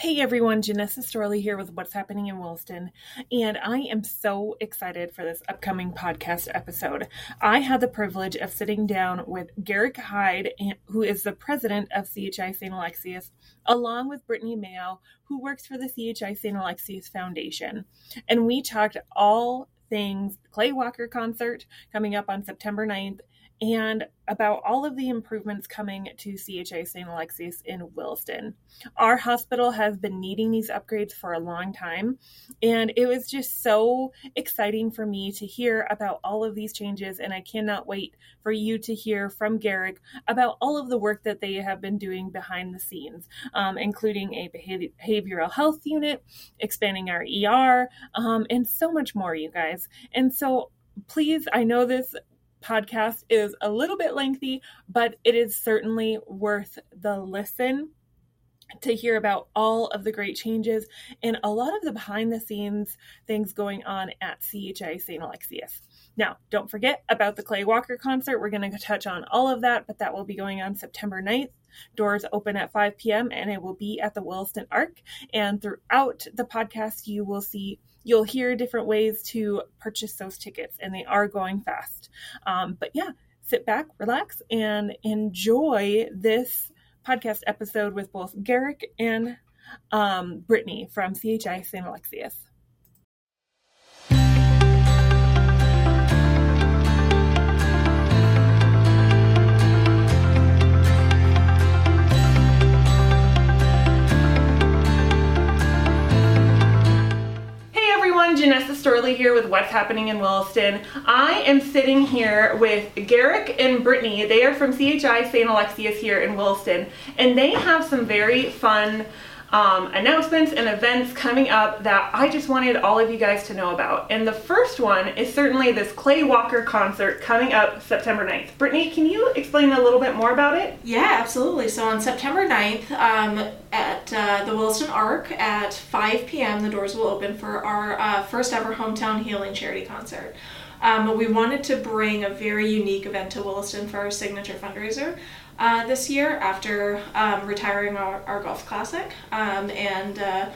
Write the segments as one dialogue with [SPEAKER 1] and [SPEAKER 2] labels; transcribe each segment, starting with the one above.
[SPEAKER 1] Hey everyone, Janessa Storley here with What's Happening in Williston, and I am so excited for this upcoming podcast episode. I had the privilege of sitting down with Garrick Hyde, who is the president of CHI St. Alexius, along with Brittny Mayo, who works for the CHI St. Alexius Foundation. And we talked all things Clay Walker concert coming up on September 9th and about all of the improvements coming to CHI St. Alexius in Williston. Our hospital has been needing these upgrades for a long time, and it was just so exciting for me to hear about all of these changes. And I cannot wait for you to hear from Garrick about all of the work that they have been doing behind the scenes, um, including a behavioral health unit, expanding our ER, um, and so much more, you guys. And so please, I know this podcast is a little bit lengthy, but it is certainly worth the listen to hear about all of the great changes and a lot of the behind the scenes things going on at CHI St. Alexius. Now, don't forget about the Clay Walker concert. We're going to touch on all of that, but that will be going on September 9th. Doors open at 5 p.m. and it will be at the Williston Arc. And throughout the podcast, you will see you'll hear different ways to purchase those tickets, and they are going fast. Um, but yeah, sit back, relax, and enjoy this podcast episode with both Garrick and um, Brittny from CHI St. Alexius. Janessa Storley here with What's Happening in Williston. I am sitting here with Garrick and Brittny. They are from CHI St. Alexius here in Williston, and they have some very fun um, announcements and events coming up that I just wanted all of you guys to know about. And the first one is certainly this Clay Walker concert coming up September 9th. Brittny, can you explain a little bit more about it?
[SPEAKER 2] Yeah, absolutely. So on September 9th um, at uh, the Williston Arc at 5 p.m., the doors will open for our uh, first ever Hometown Healing Charity Concert. Um, we wanted to bring a very unique event to Williston for our signature fundraiser uh, this year after um, retiring our, our golf classic. Um, and uh,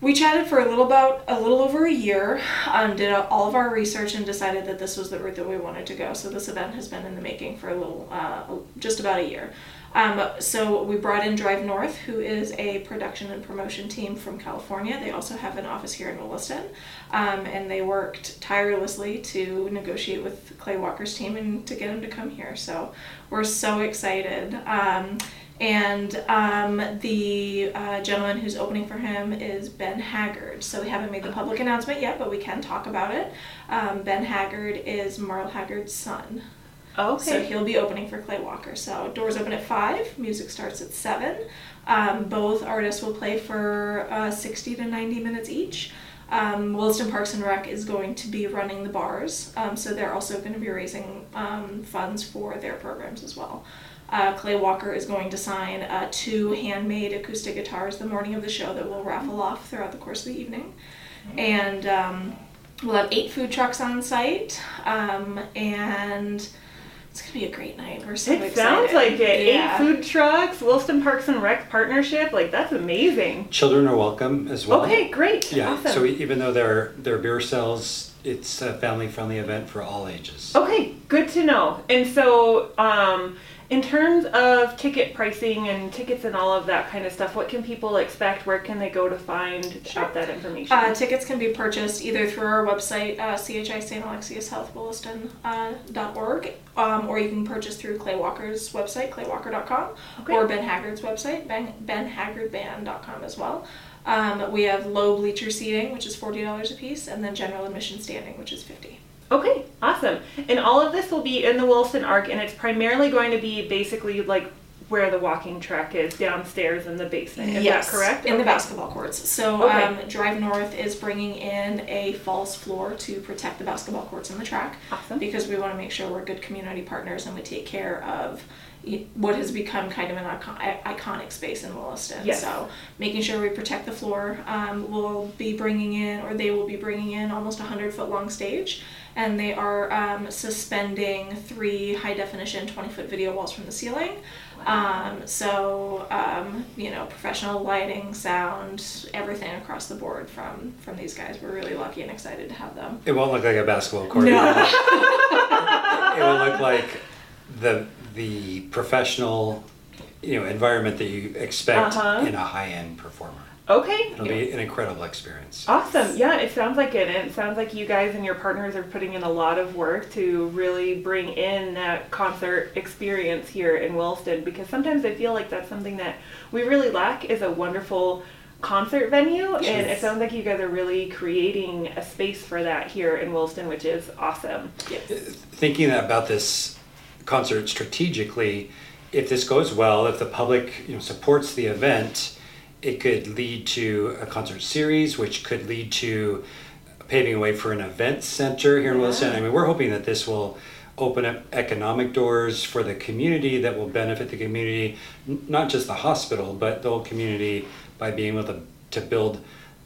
[SPEAKER 2] we chatted for a little about a little over a year, um, did all of our research, and decided that this was the route that we wanted to go. So this event has been in the making for a little, uh, just about a year. Um, so we brought in Drive North, who is a production and promotion team from California. They also have an office here in Williston, um, and they worked tirelessly to negotiate with Clay Walker's team and to get him to come here. So we're so excited. Um, and um, the uh, gentleman who's opening for him is Ben Haggard. So we haven't made the public announcement yet, but we can talk about it. Um, ben Haggard is Merle Haggard's son.
[SPEAKER 1] Okay.
[SPEAKER 2] So he'll be opening for Clay Walker. So doors open at five. Music starts at seven. Um, both artists will play for uh, sixty to ninety minutes each. Um, Williston Parks and Rec is going to be running the bars, um, so they're also going to be raising um, funds for their programs as well. Uh, Clay Walker is going to sign uh, two handmade acoustic guitars the morning of the show that will raffle off throughout the course of the evening. And um, we'll have eight food trucks on site, um, and it's gonna be a great night. We're so
[SPEAKER 1] it
[SPEAKER 2] excited.
[SPEAKER 1] sounds like it.
[SPEAKER 2] Yeah.
[SPEAKER 1] Eight food trucks, Williston Parks and Rec partnership. Like that's amazing.
[SPEAKER 3] Children are welcome as well.
[SPEAKER 1] Okay, great.
[SPEAKER 3] Yeah.
[SPEAKER 1] Awesome.
[SPEAKER 3] So even though they're they're beer cells, it's a family-friendly event for all ages.
[SPEAKER 1] Okay, good to know. And so, um, in terms of ticket pricing and tickets and all of that kind of stuff, what can people expect? Where can they go to find out that information?
[SPEAKER 2] Uh, tickets can be purchased either through our website, uh, CHI St. Alexius Health uh, .org, um, or you can purchase through Clay Walker's website, claywalker.com,
[SPEAKER 1] Okay.
[SPEAKER 2] or Ben Haggard's website, ben, benhaggardband.com as well. Um, we have low bleacher seating, which is $40 a piece, and then general admission standing, which is 50
[SPEAKER 1] Okay, awesome. And all of this will be in the Wilson Arc, and it's primarily going to be basically like where the walking track is downstairs in the basement. Is
[SPEAKER 2] yes,
[SPEAKER 1] that correct?
[SPEAKER 2] In the basketball courts. So
[SPEAKER 1] Okay.
[SPEAKER 2] um, Drive North is bringing in a false floor to protect the basketball courts and the track.
[SPEAKER 1] Awesome.
[SPEAKER 2] Because we want to make sure we're good community partners and we take care of what has become kind of an icon- iconic space in Williston.
[SPEAKER 1] Yes.
[SPEAKER 2] So making sure we protect the floor. Um, we'll be bringing in, or they will be bringing in, almost a hundred foot long stage, and they are um, suspending three high definition 20 foot video walls from the ceiling. Um, so um, you know, professional lighting, sound, everything across the board from from these guys. We're really lucky and excited to have them.
[SPEAKER 3] It won't look like a basketball court.
[SPEAKER 2] No.
[SPEAKER 3] it will look like the the professional, you know, environment that you expect
[SPEAKER 1] Uh-huh.
[SPEAKER 3] in a high end performer.
[SPEAKER 1] Okay.
[SPEAKER 3] It'll be an incredible experience.
[SPEAKER 1] Awesome. Yeah, it sounds like it. And it sounds like you guys and your partners are putting in a lot of work to really bring in that concert experience here in Williston because sometimes I feel like that's something that we really lack is a wonderful concert venue and it
[SPEAKER 2] Yes.
[SPEAKER 1] sounds like you guys are really creating a space for that here in Williston which is awesome.
[SPEAKER 2] Yes.
[SPEAKER 3] Thinking about this concert strategically, if this goes well, if the public you know supports the event, it could lead to a concert series, which could lead to paving a way for an event center here in Williston. I mean, we're hoping that this will open up economic doors for the community that will benefit the community, not just the hospital, but the whole community by being able to, to build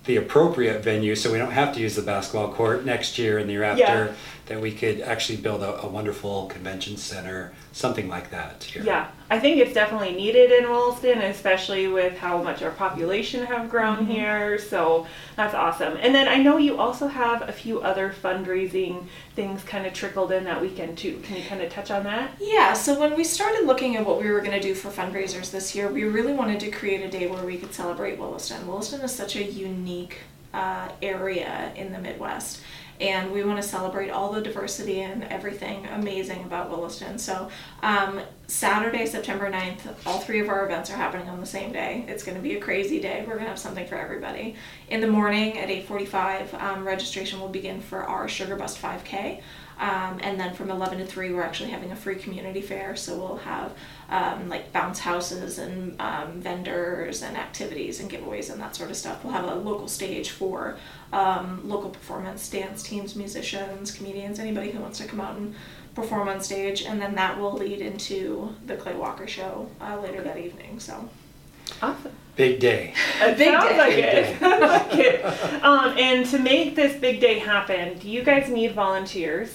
[SPEAKER 3] the appropriate venue so we don't have to use the basketball court next year and the year after
[SPEAKER 1] Yeah.
[SPEAKER 3] That we could actually build a, a wonderful convention center something like that here
[SPEAKER 1] Yeah, I think it's definitely needed in Williston, especially with how much our population have grown here. So that's awesome. And then I know you also have a few other fundraising things kind of trickled in that weekend too. Can you kind of touch on that?
[SPEAKER 2] Yeah, so when we started looking at what we were going to do for fundraisers this year, we really wanted to create a day where we could celebrate Williston. Williston is such a unique uh, area in the Midwest, and we want to celebrate all the diversity and everything amazing about Williston. So, um, Saturday, September 9th, all three of our events are happening on the same day. It's going to be a crazy day. We're going to have something for everybody. In the morning at 8:45, um, registration will begin for our Sugar Bust 5K. Um, and then from 11 to 3, we're actually having a free community fair. So we'll have um, like bounce houses and um, vendors and activities and giveaways and that sort of stuff. We'll have a local stage for um, local performance, dance teams, musicians, comedians, anybody who wants to come out and perform on stage. And then that will lead into the Clay Walker show uh, later that evening. So
[SPEAKER 1] Awesome.
[SPEAKER 3] big day
[SPEAKER 1] It
[SPEAKER 2] Big
[SPEAKER 1] sounds
[SPEAKER 2] day.
[SPEAKER 1] like
[SPEAKER 3] Big
[SPEAKER 1] it. Sounds like it. Um, and to make this big day happen, do you guys need volunteers?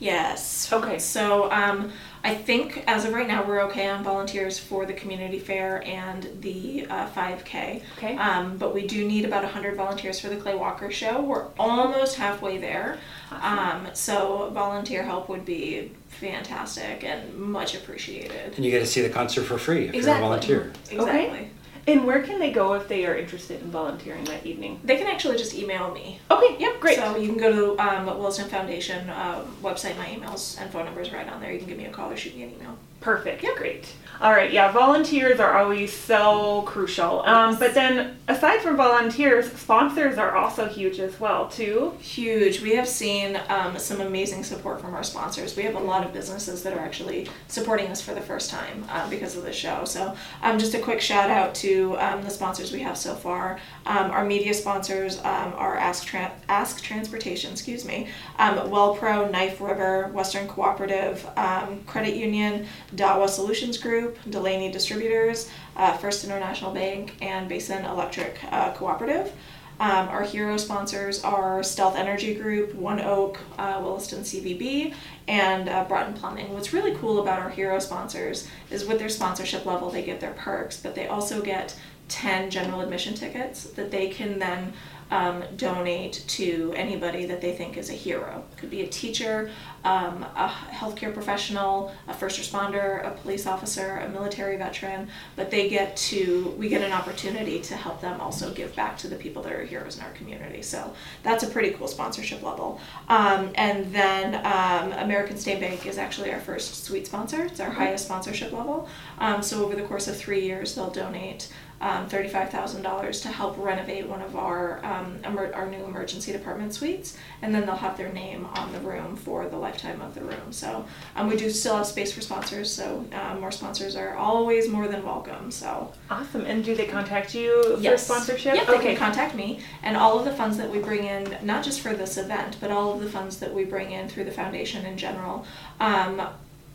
[SPEAKER 2] Yes.
[SPEAKER 1] Okay.
[SPEAKER 2] So um, I think as of right now, we're okay on volunteers for the community fair and the uh, 5K.
[SPEAKER 1] Okay.
[SPEAKER 2] Um, but we do need about 100 volunteers for the Clay Walker show. We're almost halfway there. Um, so volunteer help would be fantastic and much appreciated.
[SPEAKER 3] and you get to see the concert for free if
[SPEAKER 2] Exactly.
[SPEAKER 3] you're a volunteer
[SPEAKER 2] Exactly.
[SPEAKER 1] And where can they go if they are interested in volunteering that evening?
[SPEAKER 2] They can actually just email me.
[SPEAKER 1] Okay,
[SPEAKER 2] Yep.
[SPEAKER 1] great.
[SPEAKER 2] So you can go to um, the Wilson Foundation uh, website. My emails and phone numbers right on there. You can give me a call or shoot me an email.
[SPEAKER 1] Perfect. Yeah. Great. All right. Yeah, volunteers are always so crucial. Um,
[SPEAKER 2] Yes.
[SPEAKER 1] But then, aside from volunteers, sponsors are also huge as well, too.
[SPEAKER 2] Huge. We have seen um, some amazing support from our sponsors. We have a lot of businesses that are actually supporting us for the first time uh, because of the show. So, um, just a quick shout out to um, the sponsors we have so far. Um, our media sponsors um, are Ask Tran Ask Transportation, excuse me, um, WellPro, Knife River, Western Cooperative, um, Credit Union, Dawa Solutions Group, Delaney Distributors, uh, First International Bank, and Basin Electric uh, Cooperative. Um, our hero sponsors are Stealth Energy Group, ONEOK, uh, Williston CVB, and uh, Broughton Plumbing. What's really cool about our hero sponsors is with their sponsorship level, they get their perks, but they also get 10 general admission tickets that they can then um, donate to anybody that they think is a hero. It Could be a teacher, um, a healthcare professional, a first responder, a police officer, a military veteran, but they get to, we get an opportunity to help them also give back to the people that are heroes in our community. So that's a pretty cool sponsorship level. Um, and then um, American State Bank is actually our first suite sponsor, it's our highest sponsorship level. Um, so over the course of three years, they'll donate um, $35,000 to help renovate one of our um, emer- our new emergency department suites, and then they'll have their name on the room for the lifetime of the room. So um, we do still have space for sponsors, so um, more sponsors are always more than welcome. So
[SPEAKER 1] Awesome. And do they contact you
[SPEAKER 2] yes,
[SPEAKER 1] for sponsorship?
[SPEAKER 2] Yep, they
[SPEAKER 1] okay.
[SPEAKER 2] can contact me, and all of the funds that we bring in, not just for this event, but all of the funds that we bring in through the foundation in general. Um,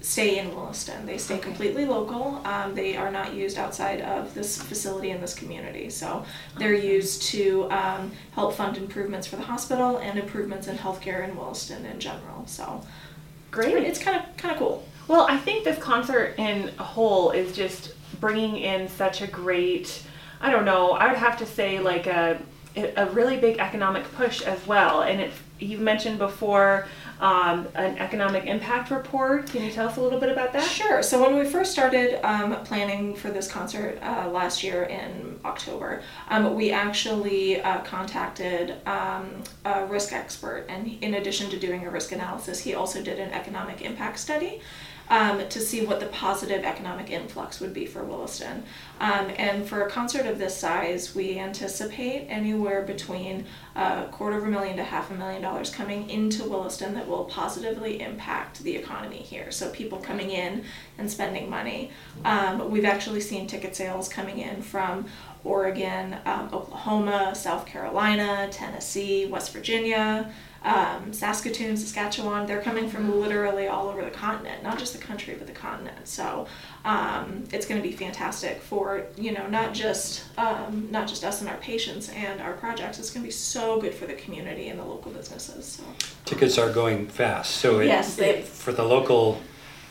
[SPEAKER 2] stay in Williston. They stay completely local. Um, they are not used outside of this facility in this community. So they're used to um, help fund improvements for the hospital and improvements in healthcare in Williston in general. So
[SPEAKER 1] Great.
[SPEAKER 2] it's kind of kind of cool.
[SPEAKER 1] Well, I think this concert in a whole is just bringing in such a great, I don't know, I would have to say like a a really big economic push as well. And it's you mentioned before um, an economic impact report. Can you tell us a little bit about that?
[SPEAKER 2] Sure. So when we first started um, planning for this concert uh, last year in October, um, we actually uh, contacted um, a risk expert, and in addition to doing a risk analysis, he also did an economic impact study um, to see what the positive economic influx would be for Williston. Um, and for a concert of this size, we anticipate anywhere between a quarter of a million to half a million dollars coming into Williston that will positively impact the economy here. So people coming in and spending money. Um, we've actually seen ticket sales coming in from Oregon, um, Oklahoma, South Carolina, Tennessee, West Virginia um, Saskatoon, Saskatchewan, they're coming from literally all over the continent, not just the country, but the continent. So um, it's going to be fantastic for you know not just um, not just us and our patients and our projects. It's going to be so good for the community and the local businesses. So.
[SPEAKER 3] Tickets are going fast, so it,
[SPEAKER 2] yes, they,
[SPEAKER 3] for the local.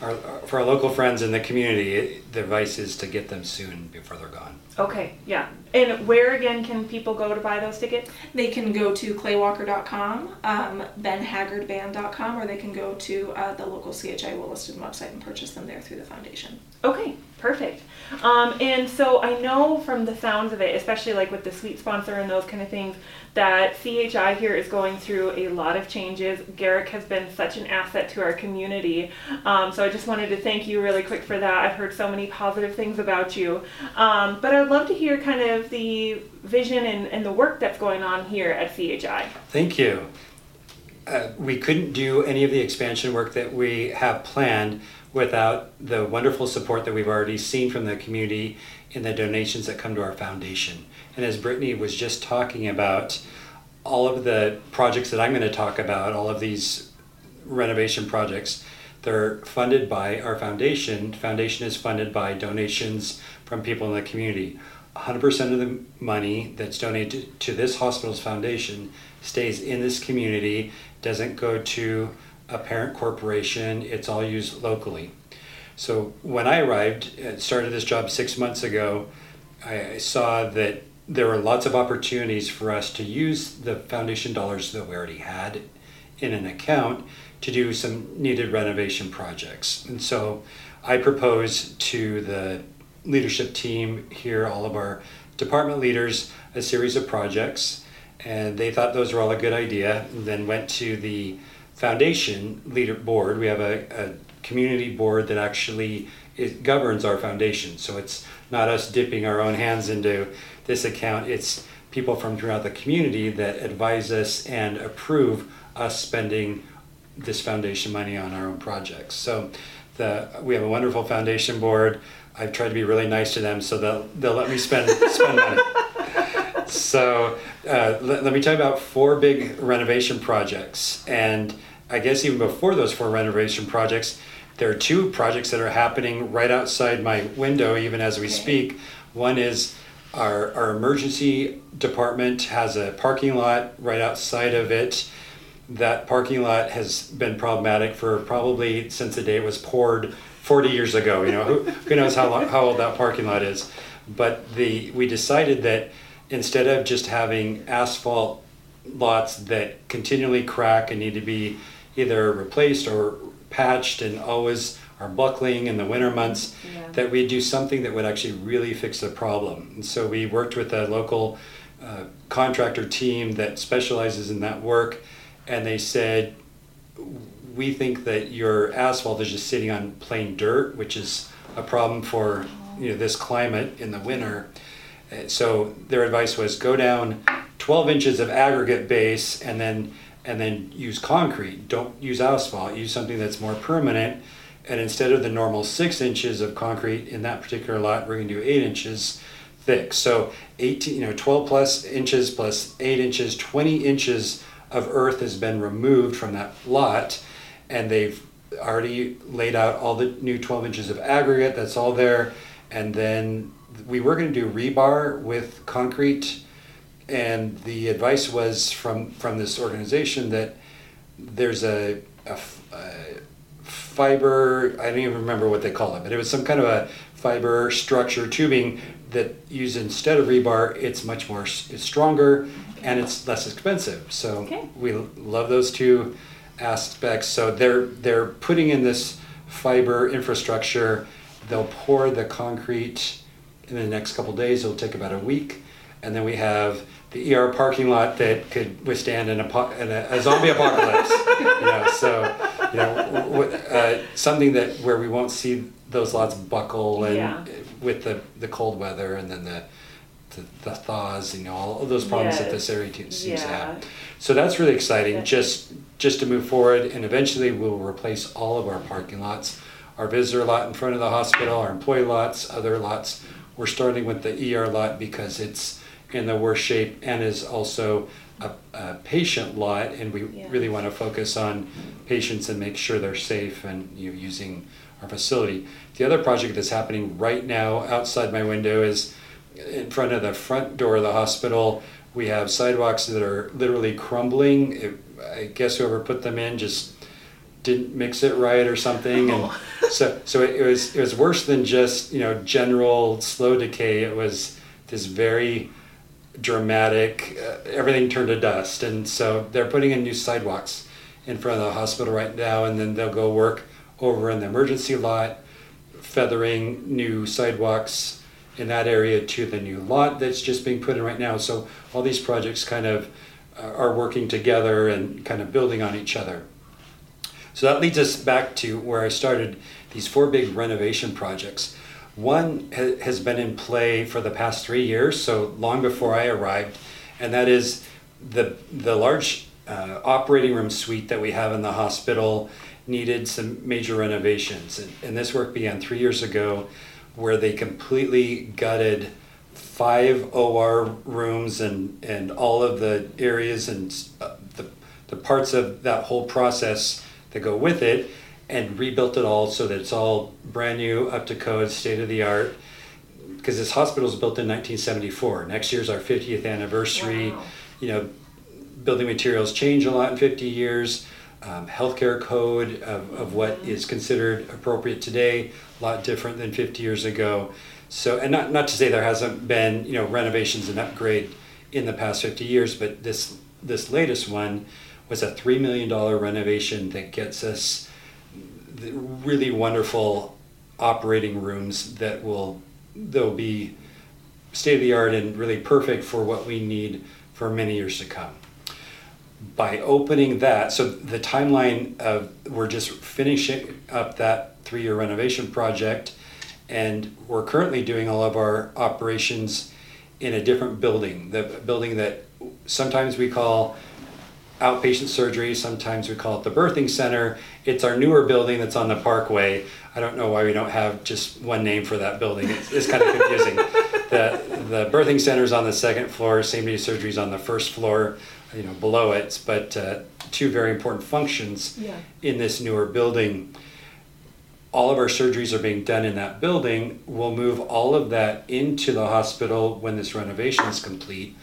[SPEAKER 3] Our, for our local friends in the community, it, the advice is to get them soon before they're gone.
[SPEAKER 1] Okay, yeah. And where again can people go to buy those tickets?
[SPEAKER 2] They can go to claywalker.com, um, benhaggardband.com, or they can go to uh, the local CHI Williston website and purchase them there through the foundation.
[SPEAKER 1] Okay, perfect. Um, and so I know from the sounds of it, especially like with the suite sponsor and those kind of things, that CHI here is going through a lot of changes. Garrick has been such an asset to our community. Um, so I just wanted to thank you really quick for that. I've heard so many positive things about you. Um, but I'd love to hear kind of the vision and, and the work that's going on here at CHI.
[SPEAKER 3] Thank you. Uh, we couldn't do any of the expansion work that we have planned without the wonderful support that we've already seen from the community in the donations that come to our foundation. And as Brittny was just talking about, all of the projects that I'm going to talk about, all of these renovation projects, they're funded by our foundation. Foundation is funded by donations from people in the community. 100% of the money that's donated to this hospital's foundation stays in this community, doesn't go to a parent corporation, it's all used locally. So when I arrived, uh, started this job six months ago, I saw that there were lots of opportunities for us to use the foundation dollars that we already had in an account to do some needed renovation projects. And so I proposed to the leadership team here, all of our department leaders, a series of projects, and they thought those were all a good idea. And then went to the foundation leader board. We have a, a community board that actually it governs our foundation. So it's not us dipping our own hands into this account. It's people from throughout the community that advise us and approve us spending this foundation money on our own projects. So the we have a wonderful foundation board. I've tried to be really nice to them so they'll they'll let me spend spend money. So uh, let, let me tell you about four big renovation projects and I guess even before those four renovation projects, there are two projects that are happening right outside my window, even as we speak. One is our, our emergency department has a parking lot right outside of it. That parking lot has been problematic for probably since the day it was poured 40 years ago. You know, who, who knows how, long, how old that parking lot is. But the we decided that instead of just having asphalt lots that continually crack and need to be either replaced or patched and always are buckling in the winter months, yeah. that we do something that would actually really fix the problem. And so we worked with a local uh, contractor team that specializes in that work, and they said, We think that your asphalt is just sitting on plain dirt, which is a problem for you know, this climate in the winter. Uh, so their advice was go down 12 inches of aggregate base and then and then use concrete. Don't use asphalt. Use something that's more permanent. And instead of the normal six inches of concrete in that particular lot, we're going to do eight inches thick. So 18, you know, 12 plus inches plus eight inches, 20 inches of earth has been removed from that lot, and they've already laid out all the new 12 inches of aggregate. That's all there, and then we were going to do rebar with concrete and the advice was from from this organization that there's a, a, a, fiber I don't even remember what they call it, but it was some kind of a fiber structure tubing that used instead of rebar. It's much more it's stronger and it's less expensive. So
[SPEAKER 1] Okay.
[SPEAKER 3] we love those two aspects. So they're they're putting in this fiber infrastructure. They'll pour the concrete in the next couple days. It'll take about a week, and then we have the ER parking lot that could withstand an apo- an, a zombie apocalypse. you know, so you know, uh, something that where we won't see those lots buckle and
[SPEAKER 1] Yeah.
[SPEAKER 3] with the the cold weather and then the the, the thaws, you know, all those problems that this area seems to have. So that's really exciting.
[SPEAKER 1] Yeah.
[SPEAKER 3] Just just to move forward, and eventually we'll replace all of our parking lots, our visitor lot in front of the hospital, our employee lots, other lots. We're starting with the ER lot because it's in the worst shape and is also a, a patient lot, and we
[SPEAKER 1] Yeah.
[SPEAKER 3] really want to focus on patients and make sure they're safe and you know, using our facility. The other project that's happening right now outside my window is in front of the front door of the hospital. We have sidewalks that are literally crumbling. It, I guess whoever put them in just didn't mix it right or something, and so so it, was it was worse than just you know general slow decay. It was this very dramatic. Uh, everything turned to dust, and so they're putting in new sidewalks in front of the hospital right now, and then they'll go work over in the emergency lot, feathering new sidewalks in that area to the new lot that's just being put in right now. So all these projects kind of uh, are working together and kind of building on each other. So that leads us back to where I started these four big renovation projects. One ha- has been in play for the past three years, so long before I arrived, and that is the the large uh, operating room suite that we have in the hospital needed some major renovations, and, and this work began three years ago, where they completely gutted five OR rooms and and all of the areas and uh, the the parts of that whole process that go with it and rebuilt it all so that it's all brand new, up to code, state of the art. Because this hospital was built in 1974. Next year's our 50th anniversary.
[SPEAKER 1] Wow.
[SPEAKER 3] You know, building materials change a lot in 50 years. Um, healthcare code of, of what is considered appropriate today, a lot different than 50 years ago. So, and not, not to say there hasn't been, you know, renovations and upgrade in the past 50 years, but this, this latest one was a $3 million renovation that gets us really wonderful operating rooms that will, they'll be state of the art and really perfect for what we need for many years to come by opening that, so the timeline of we're just finishing up that three year renovation project, and we're currently doing all of our operations in a different building. The building that sometimes we call outpatient surgery, sometimes we call it the birthing center. It's our newer building that's on the parkway. I don't know why we don't have just one name for that building. It's, it's kind of confusing. the the birthing center is on the second floor, same day surgery is on the first floor, you know, below it. But uh, two very important functions
[SPEAKER 1] Yeah.
[SPEAKER 3] in this newer building. All of our surgeries are being done in that building. We'll move all of that into the hospital when this renovation is complete.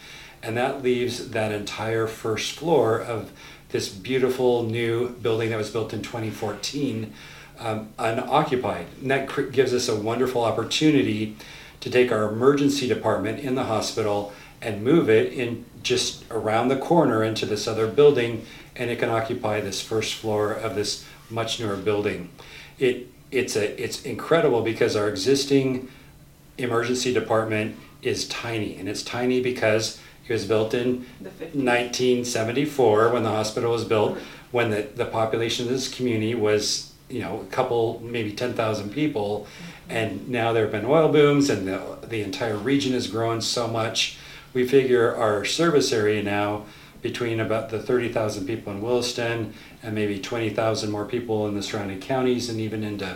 [SPEAKER 3] And that leaves that entire first floor of this beautiful new building that was built in 2014 um, unoccupied. And that cr- gives us a wonderful opportunity to take our emergency department in the hospital and move it in just around the corner into this other building, and it can occupy this first floor of this much newer building. It it's a it's incredible because our existing emergency department is tiny, and it's tiny because it was built in 1974 when the hospital was built, when the, the population of this community was, you know, a couple, maybe 10,000 people. And now there have been oil booms and the, the entire region has grown so much. We figure our service area now, between about the 30,000 people in Williston and maybe 20,000 more people in the surrounding counties and even into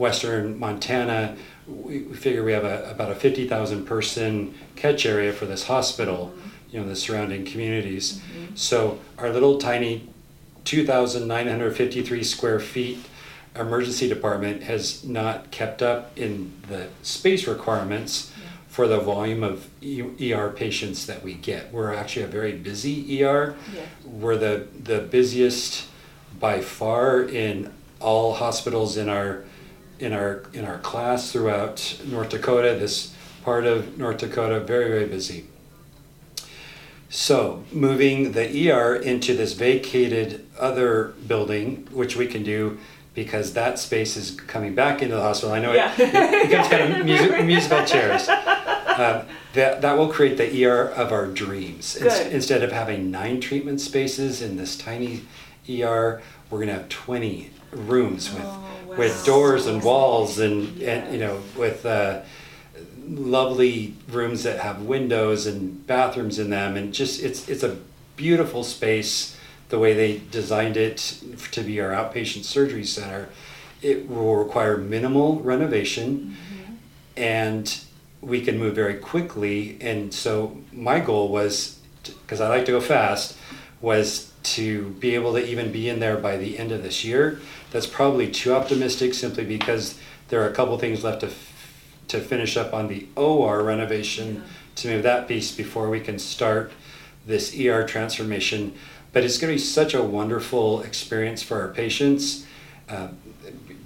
[SPEAKER 3] western Montana, we, figure we have a, about a 50,000 person catch area for this hospital, you know, the surrounding communities. So our little tiny 2,953 square feet emergency department has not kept up in the space requirements for the volume of ER patients that we get. We're actually a very busy ER.
[SPEAKER 1] Yes.
[SPEAKER 3] We're the, the busiest by far in all hospitals in our in our in our class throughout North Dakota. This part of North Dakota very very busy. So moving the ER into this vacated other building, which we can do because that space is coming back into the hospital. I know
[SPEAKER 1] Yeah.
[SPEAKER 3] it, it becomes kind of music, musical chairs. Uh, that, that will create the ER of our dreams.
[SPEAKER 1] Good.
[SPEAKER 3] instead of having nine treatment spaces in this tiny ER, we're going to have 20 rooms with,
[SPEAKER 1] Oh, wow.
[SPEAKER 3] with doors and walls and, and you know, with uh, lovely rooms that have windows and bathrooms in them. And just, it's, it's a beautiful space the way they designed it to be our outpatient surgery center. It will require minimal renovation and we can move very quickly. And so my goal was, because I like to go fast, was to be able to even be in there by the end of this year. That's probably too optimistic simply because there are a couple things left to, f- to finish up on the OR renovation to move that piece before we can start this ER transformation. But it's going to be such a wonderful experience for our patients. Uh,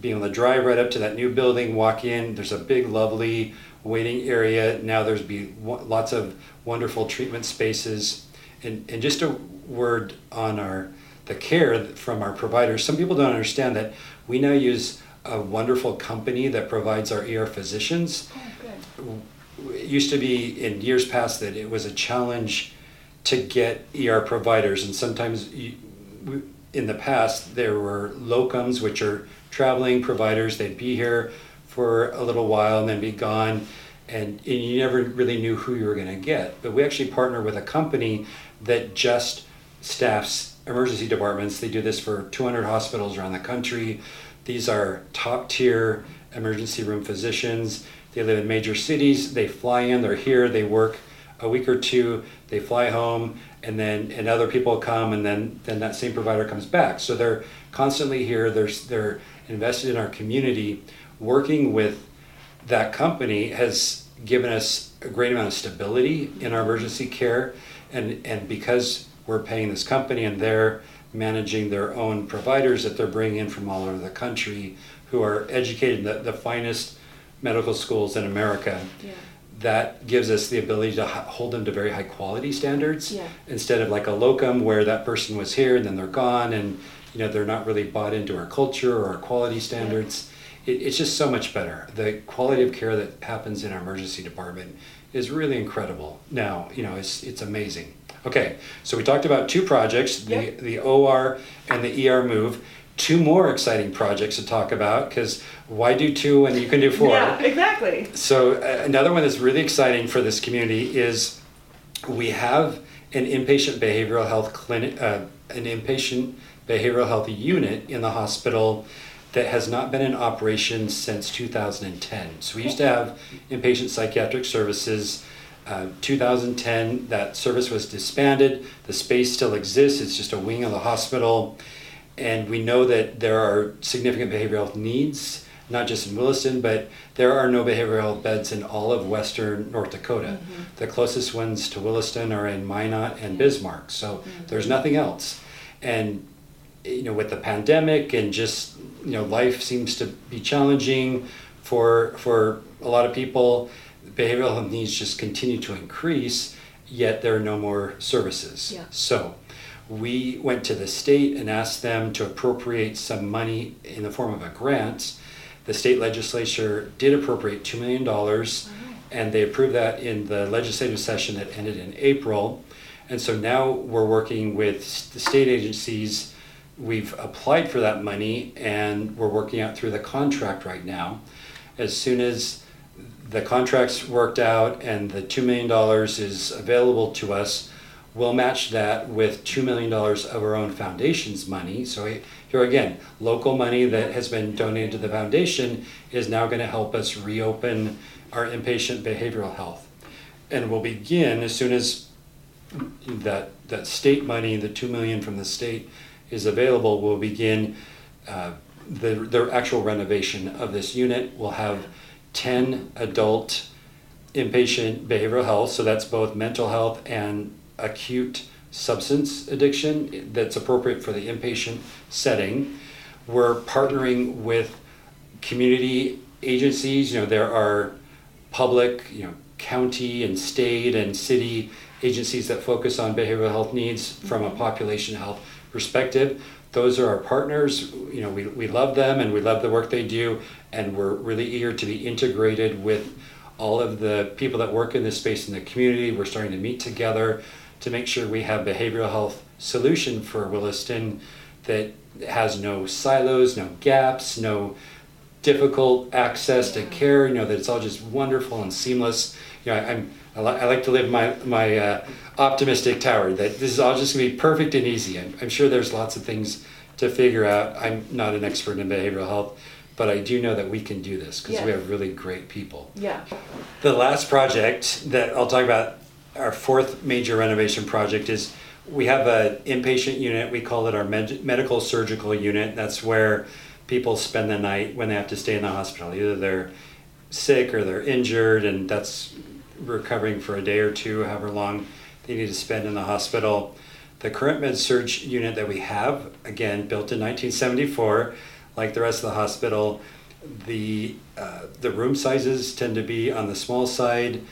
[SPEAKER 3] being able to drive right up to that new building, walk in. There's a big, lovely waiting area. Now there's be lots of wonderful treatment spaces. And, and just a word on our the care from our providers. Some people don't understand that we now use a wonderful company that provides our ER physicians Oh, it used to be in years past that it was a challenge to get ER providers, and sometimes you, in the past there were locums, which are traveling providers. They'd be here for a little while and then be gone, and, and you never really knew who you were going to get. But we actually partner with a company that just staffs emergency departments. They do this for 200 hospitals around the country. These are top tier emergency room physicians. They live in major cities. They fly in, they're here, they work a week or two, they fly home, and then and other people come, and then then that same provider comes back. So they're constantly here. They're they're invested in our community. Working with that company has given us a great amount of stability in our emergency care, and and because we're paying this company and they're managing their own providers that they're bringing in from all over the country who are educated in the, the finest medical schools in America.
[SPEAKER 1] Yeah.
[SPEAKER 3] That gives us the ability to hold them to very high quality standards
[SPEAKER 1] Yeah.
[SPEAKER 3] instead of like a locum where that person was here and then they're gone and you know they're not really bought into our culture or our quality standards. It, it's just so much better. The quality of care that happens in our emergency department is really incredible. Now you know it's it's amazing. Okay, so we talked about two projects: the
[SPEAKER 1] Yep.
[SPEAKER 3] the OR and the ER move. Two more exciting projects to talk about because why do two when you can do four?
[SPEAKER 1] Yeah, exactly.
[SPEAKER 3] So uh, another one that's really exciting for this community is we have an inpatient behavioral health clinic, uh, an inpatient behavioral health unit in the hospital that has not been in operation since 2010. So we used to have inpatient psychiatric services. Uh, 2010, that service was disbanded. The space still exists. It's just a wing of the hospital. And we know that there are significant behavioral health needs, not just in Williston, but there are no behavioral health beds in all of western North Dakota. The closest ones to Williston are in Minot and Bismarck. So there's nothing else. And you know, with the pandemic and just you know, life seems to be challenging for for a lot of people. Behavioral health needs just continue to increase, yet there are no more services.
[SPEAKER 1] Yeah.
[SPEAKER 3] So we went to the state and asked them to appropriate some money in the form of a grant. The state legislature did appropriate $2 million, and they approved that in the legislative session that ended in April. And so now we're working with the state agencies. We've applied for that money and we're working out through the contract right now. As soon as the contract's worked out and the $2 million is available to us, we'll match that with $2 million of our own foundation's money. So here again, local money that has been donated to the foundation is now going to help us reopen our inpatient behavioral health. And we'll begin as soon as that, that state money, the 2 million from the state is available, we'll begin uh, the, the actual renovation of this unit. We'll have 10 adult inpatient behavioral health, so that's both mental health and acute substance addiction that's appropriate for the inpatient setting. We're partnering with community agencies. You know, there are public, you know, county and state and city agencies that focus on behavioral health needs from a population health perspective. Those are our partners. You know, we, we love them and we love the work they do, and we're really eager to be integrated with all of the people that work in this space in the community. We're starting to meet together to make sure we have behavioral health solution for Williston that has no silos, no gaps, no difficult access to care. You know that it's all just wonderful and seamless. You know, I, I'm I, li- I like to live my my uh, optimistic tower that this is all just gonna be perfect and easy. I'm, I'm sure there's lots of things to figure out. I'm not an expert in behavioral health, but I do know that we can do this because we have really great people.
[SPEAKER 2] Yeah.
[SPEAKER 3] The last project that I'll talk about, our fourth major renovation project, is we have an inpatient unit. We call it our med- medical surgical unit. That's where people spend the night when they have to stay in the hospital. Either they're sick or they're injured, and that's recovering for a day or two, however long they need to spend in the hospital. The current med surg unit that we have, again, built in 1974, like the rest of the hospital, the uh, the room sizes tend to be on the small side.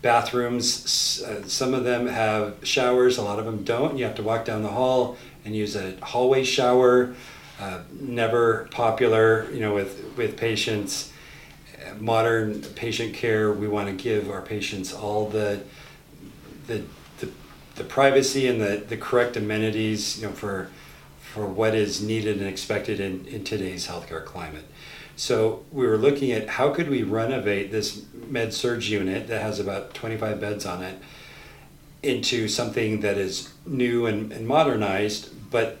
[SPEAKER 3] Bathrooms, uh, some of them have showers, a lot of them don't. You have to walk down the hall and use a hallway shower. Uh, never popular, you know, with with patients. Modern patient care, we want to give our patients all the the the, the privacy and the, the correct amenities, you know, for for what is needed and expected in, in today's healthcare climate. So we were looking at how could we renovate this med surg unit that has about 25 beds on it into something that is new and, and modernized, but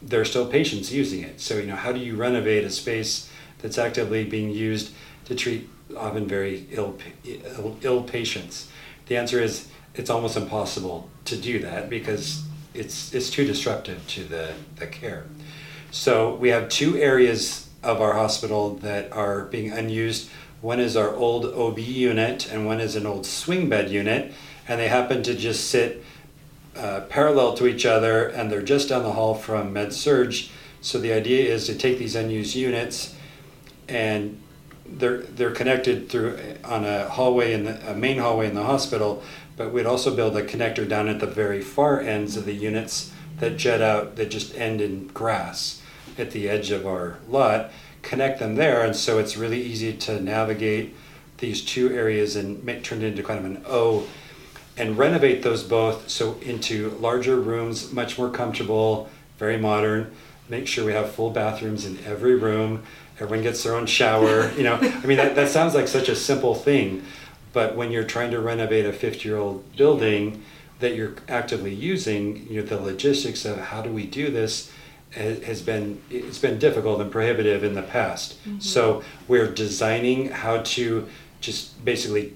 [SPEAKER 3] there are still patients using it. So you know, how do you renovate a space that's actively being used to treat often very ill ill, ill patients? The answer is it's almost impossible to do that because it's it's too disruptive to the, the care. So we have two areas of our hospital that are being unused. One is our old OB unit, and one is an old swing bed unit, and they happen to just sit uh, parallel to each other, and they're just down the hall from Med Surg. So the idea is to take these unused units, and they're they're connected through on a hallway in the a main hallway in the hospital. But we'd also build a connector down at the very far ends of the units that jet out that just end in grass at the edge of our lot. Connect them there, and so it's really easy to navigate these two areas and make turn it into kind of an O and renovate those both so into larger rooms, much more comfortable, very modern. Make sure we have full bathrooms in every room. Everyone gets their own shower. You know, I mean that, that sounds like such a simple thing, but when you're trying to renovate a 50-year-old building that you're actively using, you know, the logistics of how do we do this has been it's been difficult and prohibitive in the past. Mm-hmm. So we're designing how to just basically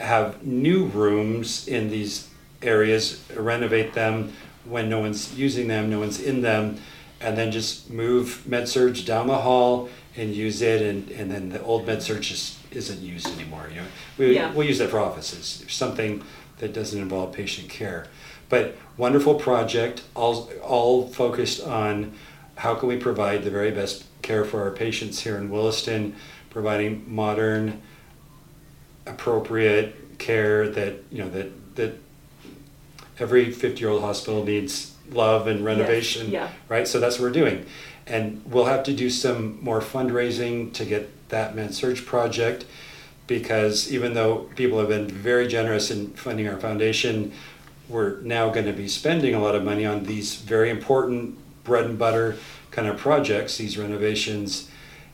[SPEAKER 3] have new rooms in these areas, renovate them when no one's using them, no one's in them, and then just move MedSurg down the hall and use it, and, and then the old MedSurg just isn't used anymore. You know, we,
[SPEAKER 2] Yeah.
[SPEAKER 3] we'll use it for offices, something that doesn't involve patient care. But wonderful project, all, all focused on how can we provide the very best care for our patients here in Williston, providing modern, appropriate care that you know that that every 50 year old hospital needs love and renovation
[SPEAKER 2] yeah.
[SPEAKER 3] right so that's what we're doing and we'll have to do some more fundraising to get that med surg project because even though people have been very generous in funding our foundation we're now going to be spending a lot of money on these very important bread and butter kind of projects these renovations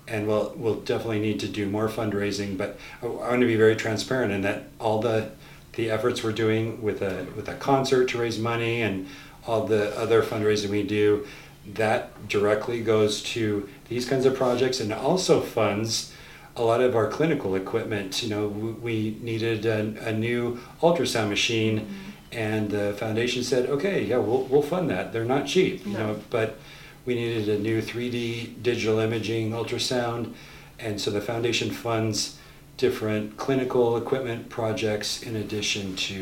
[SPEAKER 3] and we'll we'll definitely need to do more fundraising. But I, I want to be very transparent in that all the the efforts we're doing with a with a concert to raise money and all the other fundraising we do, that directly goes to these kinds of projects and also funds a lot of our clinical equipment. You know, we needed a, a new ultrasound machine. Mm-hmm. And the foundation said, "Okay, yeah, we'll, we'll fund that. They're not cheap, you
[SPEAKER 2] No.
[SPEAKER 3] know, but we needed a new 3D digital imaging ultrasound, and so the foundation funds different clinical equipment projects in addition to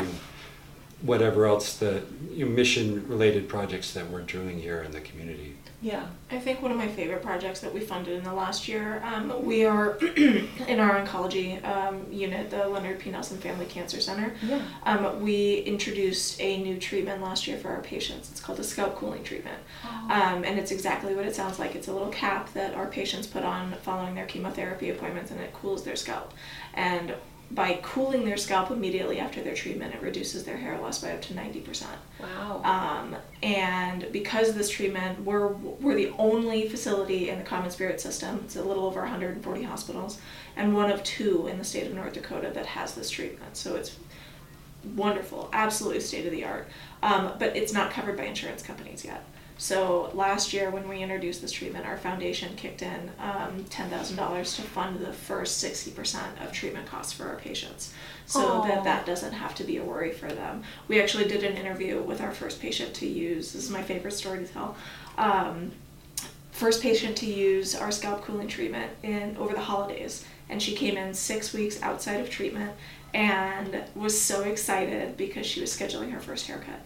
[SPEAKER 3] whatever else the you know, mission related projects that we're doing here in the community.
[SPEAKER 2] Yeah, I think one of my favorite projects that we funded in the last year, um, we are in our oncology um, unit, the Leonard P. Nelson Family Cancer Center.
[SPEAKER 1] Yeah.
[SPEAKER 2] Um, we introduced a new treatment last year for our patients. It's called a scalp cooling treatment.
[SPEAKER 1] Oh.
[SPEAKER 2] Um, and it's exactly what it sounds like. It's a little cap that our patients put on following their chemotherapy appointments and it cools their scalp. And by cooling their scalp immediately after their treatment, it reduces their hair loss by up to 90%.
[SPEAKER 1] Wow.
[SPEAKER 2] Um, and because of this treatment, we're, we're the only facility in the Common Spirit system, it's a little over 140 hospitals, and one of two in the state of North Dakota that has this treatment. So it's wonderful, absolutely state of the art. Um, but it's not covered by insurance companies yet. So last year, when we introduced this treatment, our foundation kicked in um, ten thousand dollars to fund the first sixty percent of treatment costs for our patients, so
[SPEAKER 1] Aw.
[SPEAKER 2] that that doesn't have to be a worry for them. We actually did an interview with our first patient to use. This is my favorite story to tell. Um, first patient to use our scalp cooling treatment in over the holidays, and she came in six weeks outside of treatment and was so excited because she was scheduling her first haircut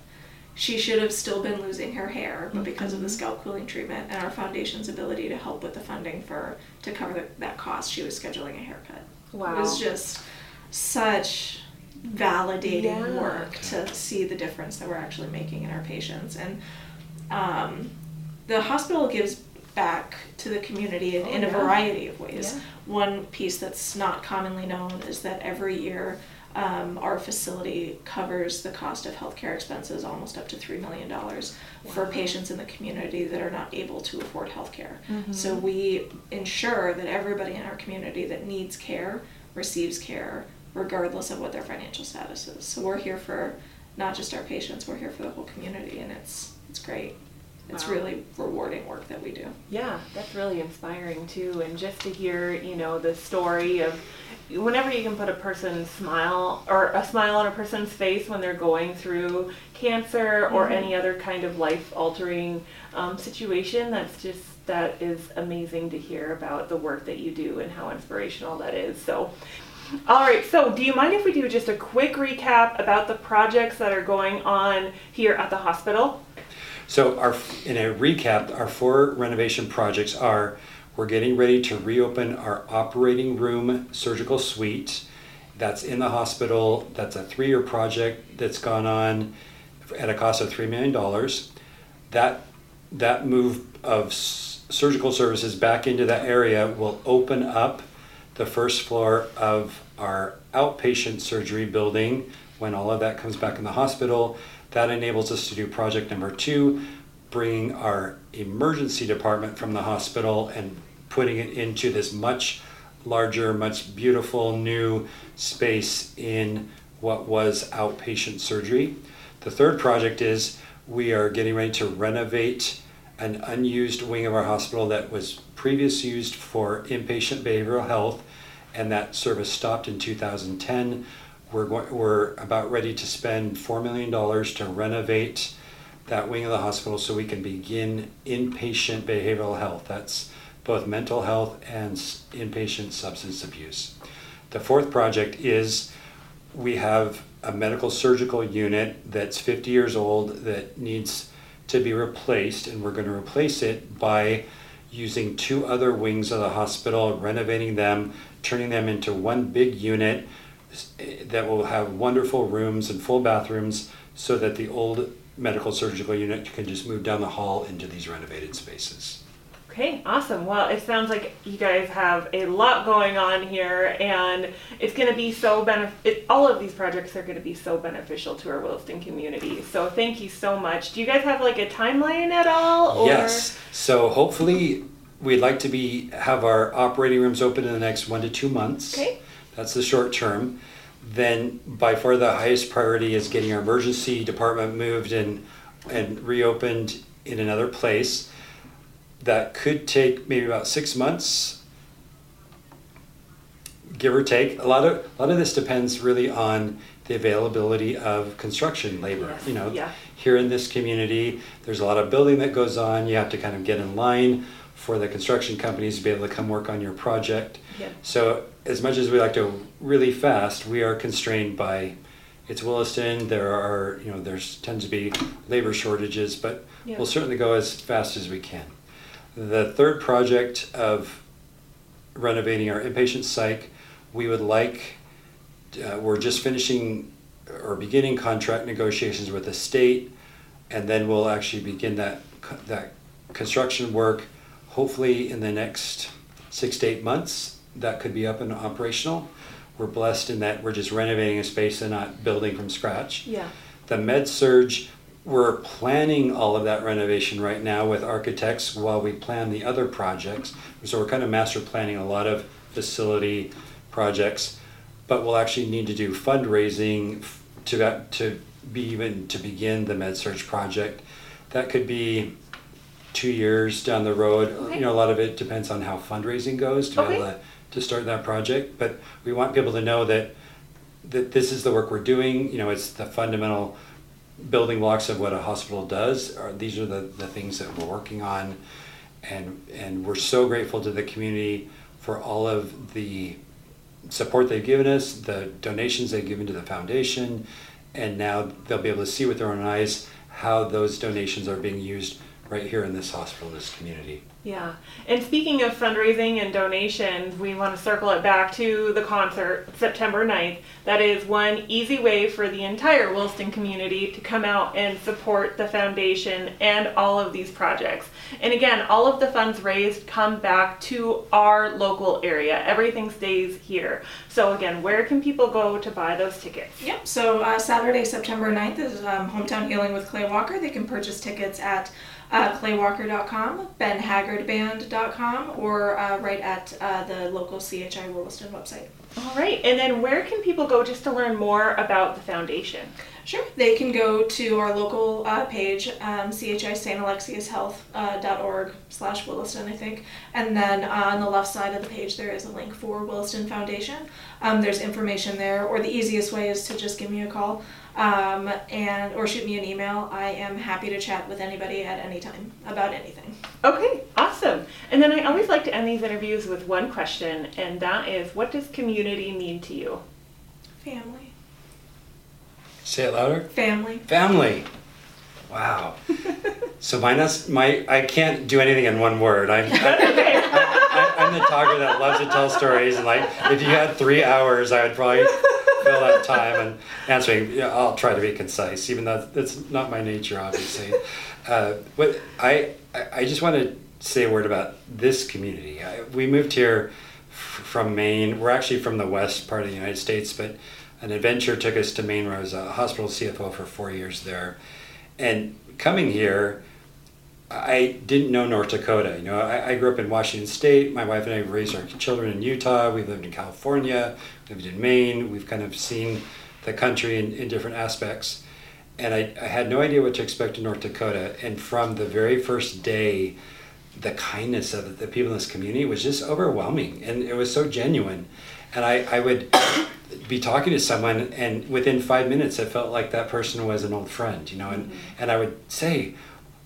[SPEAKER 2] she should have still been losing her hair, but because of the scalp cooling treatment and our foundation's ability to help with the funding for to cover the, that cost, she was scheduling a haircut.
[SPEAKER 1] Wow.
[SPEAKER 2] It was just such validating
[SPEAKER 1] Yeah.
[SPEAKER 2] work to see the difference that we're actually making in our patients. And um, the hospital gives back to the community in,
[SPEAKER 1] Oh,
[SPEAKER 2] in a
[SPEAKER 1] yeah.
[SPEAKER 2] variety of ways.
[SPEAKER 1] Yeah.
[SPEAKER 2] One piece that's not commonly known is that every year um, our facility covers the cost of healthcare expenses almost up to $3 million for patients in the community that are not able to afford healthcare.
[SPEAKER 1] Mhm.
[SPEAKER 2] So we ensure that everybody in our community that needs care receives care regardless of what their financial status is. So we're here for not just our patients, we're here for the whole community and it's it's great. It's
[SPEAKER 1] Wow.
[SPEAKER 2] really rewarding work that we do.
[SPEAKER 1] Yeah, that's really inspiring too. And just to hear, you know, the story of whenever you can put a person's smile or a smile on a person's face when they're going through cancer or
[SPEAKER 2] Mhm.
[SPEAKER 1] any other kind of life altering um, situation, that's just, that is amazing to hear about the work that you do and how inspirational that is. So, all right, so do you mind if we do just a quick recap about the projects that are going on here at the hospital?
[SPEAKER 3] So our in a recap, our four renovation projects are we're getting ready to reopen our operating room surgical suite. That's in the hospital. That's a three-year project that's gone on at a cost of three million dollars. That that move of surgical services back into that area will open up the first floor of our outpatient surgery building when all of that comes back in the hospital. That enables us to do project number two, bringing our emergency department from the hospital and putting it into this much larger, much beautiful new space in what was outpatient surgery. The third project is we are getting ready to renovate an unused wing of our hospital that was previously used for inpatient behavioral health, and that service stopped in 2010. We're, go- we're about ready to spend $4 million to renovate that wing of the hospital so we can begin inpatient behavioral health. That's both mental health and inpatient substance abuse. The fourth project is we have a medical surgical unit that's 50 years old that needs to be replaced, and we're going to replace it by using two other wings of the hospital, renovating them, turning them into one big unit eh, that will have wonderful rooms and full bathrooms so that the old medical surgical unit can just move down the hall into these renovated spaces.
[SPEAKER 1] Okay, awesome. Well, it sounds like you guys have a lot going on here, and it's going to be so benefit. All of these projects are going to be so beneficial to our Williston community. So, thank you so much. Do you guys have like a timeline at all? Or?
[SPEAKER 3] Yes. So hopefully, we'd like to be have our operating rooms open in the next one to two months.
[SPEAKER 1] Okay.
[SPEAKER 3] That's the short term. Then, by far, the highest priority is getting our emergency department moved and and reopened in another place. That could take maybe about six months, give or take. A lot of a lot of this depends really on the availability of construction labor.
[SPEAKER 1] Yes,
[SPEAKER 3] You know,
[SPEAKER 1] yeah.
[SPEAKER 3] here in this community, there's a lot of building that goes on. You have to kind of get in line for the construction companies to be able to come work on your project.
[SPEAKER 1] Yeah.
[SPEAKER 3] So as much as we like to really fast, we are constrained by it's Williston. There are, you know, there's tends to be labor shortages, but
[SPEAKER 1] Yeah.
[SPEAKER 3] we'll certainly go as fast as we can. The third project of renovating our inpatient psych, we would like, uh, we're just finishing or beginning contract negotiations with the state, and then we'll actually begin that, that construction work, hopefully in the next six to eight months, that could be up and operational. We're blessed in that we're just renovating a space and not building from scratch.
[SPEAKER 1] Yeah.
[SPEAKER 3] The med surg, we're planning all of that renovation right now with architects while we plan the other projects. So we're kind of master planning a lot of facility projects, but we'll actually need to do fundraising to to be even to begin the med surg project. That could be two years down the road.
[SPEAKER 1] Okay.
[SPEAKER 3] You know, a lot of it depends on how fundraising goes to be able to, to start that project. But we want people to know that that this is the work we're doing. You know, it's the fundamental building blocks of what a hospital does. Are these are the, the things that we're working on, and and we're so grateful to the community for all of the support they've given us, the donations they've given to the foundation, and now they'll be able to see with their own eyes how those donations are being used right here in this hospital, in this community.
[SPEAKER 1] Yeah. And speaking of fundraising and donations, we want to circle it back to the concert September 9th. That is one easy way for the entire Williston community to come out and support the foundation and all of these projects. And again, all of the funds raised come back to our local area. Everything stays here. So again, where can people go to buy those tickets?
[SPEAKER 2] Yep. So uh, Saturday, September 9th is um, Hometown Healing with Clay Walker. They can purchase tickets at uh, claywalker.com, benhaggardband.com, or uh, right at uh, the local CHI Williston website.
[SPEAKER 1] All right. And then where can people go just to learn more about the foundation?
[SPEAKER 2] Sure. They can go to our local uh, page, um, CHI St. Alexius Health uh, slash Williston, I think. And then on the left side of the page, there is a link for Williston Foundation. Um, there's information there, or the easiest way is to just give me a call um, and or shoot me an email. I am happy to chat with anybody at any time about anything.
[SPEAKER 1] Okay, awesome. And then I always like to end these interviews with one question, and that is what does community mean to you?
[SPEAKER 2] Family.
[SPEAKER 3] Say it louder.
[SPEAKER 2] Family.
[SPEAKER 3] Family. Wow. so my nas- my I can't do anything in one word. I'm I, I, I'm the talker that loves to tell stories, and like if you had three hours, I would probably fill that time and answering. Yeah, I'll try to be concise, even though that's not my nature, obviously. Uh, but I I just want to say a word about this community. I, we moved here f- from Maine. We're actually from the west part of the United States, but an adventure took us to Maine where I was a hospital CFO for four years there. And coming here, I didn't know North Dakota. You know, I, I grew up in Washington State. My wife and I raised our children in Utah. We lived in California, lived in Maine. We've kind of seen the country in, in different aspects. And I, I had no idea what to expect in North Dakota. And from the very first day, the kindness of the people in this community was just overwhelming. And it was so genuine. And I, I would be talking to someone, and within five minutes, it felt like that person was an old friend, you know. And, mm-hmm. and I would say,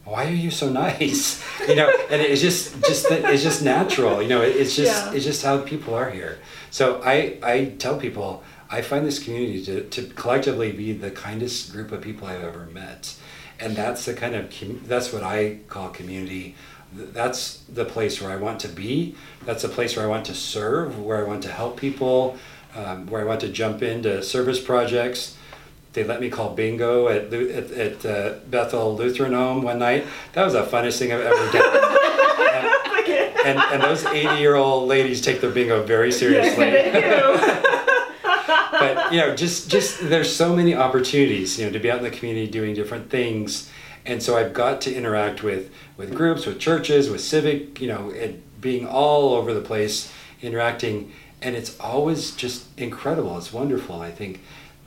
[SPEAKER 3] why are you so nice? You know and it's just just that it's just natural you know it, it's just
[SPEAKER 1] Yeah.
[SPEAKER 3] it's just how people are here. So i i tell people i find this community to, to collectively be the kindest group of people i've ever met. And that's the kind of com- that's what i call community. That's the place where i want to be. That's the place where i want to serve where i want to help people um, where i want to jump into service projects they let me call bingo at at, at uh, Bethel Lutheran Home one night. That was the funnest thing I've ever done. and, and, and those 80 year old ladies take their bingo very seriously.
[SPEAKER 1] Yes, they do.
[SPEAKER 3] but you know, just just there's so many opportunities, you know, to be out in the community doing different things, and so I've got to interact with with groups, with churches, with civic, you know, and being all over the place, interacting, and it's always just incredible. It's wonderful. I think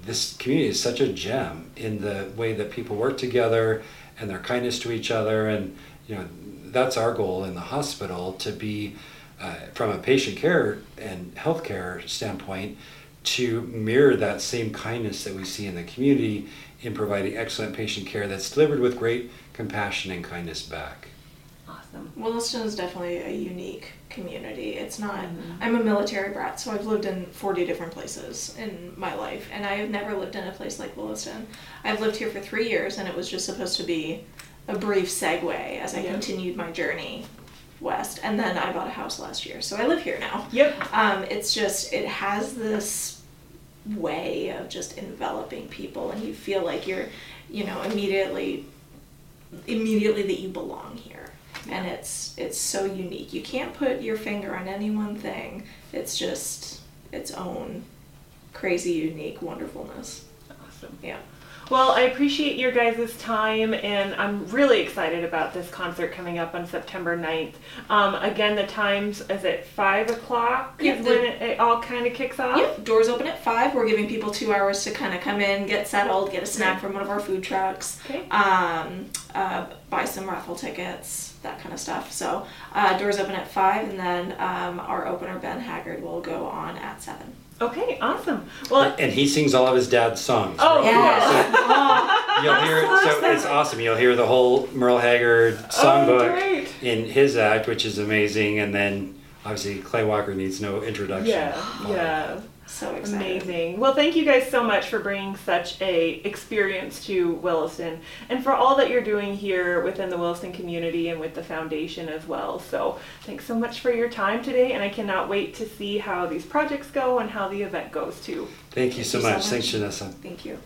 [SPEAKER 3] this community is such a gem in the way that people work together and their kindness to each other, and you know, that's our goal in the hospital to be. Uh, from a patient care and healthcare standpoint, to mirror that same kindness that we see in the community in providing excellent patient care that's delivered with great compassion and kindness back.
[SPEAKER 1] awesome.
[SPEAKER 2] Williston is definitely a unique community. It's not. I'm a military brat, so I've lived in 40 different places in my life, and I have never lived in a place like Williston. I've lived here for three years, and it was just supposed to be a brief segue as I
[SPEAKER 1] Yeah.
[SPEAKER 2] continued my journey west, and then I bought a house last year, so I live here now.
[SPEAKER 1] Yep.
[SPEAKER 2] Um, it's just it has this way of just enveloping people, and you feel like you're, you know, immediately, immediately that you belong here, and it's it's so unique. You can't put your finger on any one thing. It's just its own crazy, unique wonderfulness.
[SPEAKER 1] Awesome.
[SPEAKER 2] Yeah.
[SPEAKER 1] Well, I appreciate your guys' time, and I'm really excited about this concert coming up on September 9th. Um, again, the times is at 5 o'clock is
[SPEAKER 2] the-
[SPEAKER 1] when it, it all kind of kicks off.
[SPEAKER 2] Yep, doors open at five. We're giving people two hours to kind of come in, get settled, get a snack from one of our food trucks,
[SPEAKER 1] Okay.
[SPEAKER 2] um, uh, buy some raffle tickets, that kind of stuff. So uh, doors open at five, and then um, our opener Ben Haggard will go on at seven.
[SPEAKER 1] Okay, awesome. Well,
[SPEAKER 3] And he sings all of his dad's songs.
[SPEAKER 1] oh,
[SPEAKER 2] Yeah.
[SPEAKER 1] cool.
[SPEAKER 3] You'll hear so it's awesome. You'll hear the whole Merle Haggard
[SPEAKER 1] Oh,
[SPEAKER 3] songbook
[SPEAKER 1] great.
[SPEAKER 3] in his act, which is amazing, and then obviously Clay Walker needs no introduction.
[SPEAKER 1] Yeah, yeah.
[SPEAKER 2] So excited.
[SPEAKER 1] Amazing. Well, thank you guys so much for bringing such a experience to Williston and for all that you're doing here within the Williston community and with the foundation as well. So, thanks so much for your time today and I cannot wait to see how these projects go and how the event goes too.
[SPEAKER 3] Thank you so
[SPEAKER 2] Thank you so
[SPEAKER 3] much. Thanks, Janessa.
[SPEAKER 2] Thank you.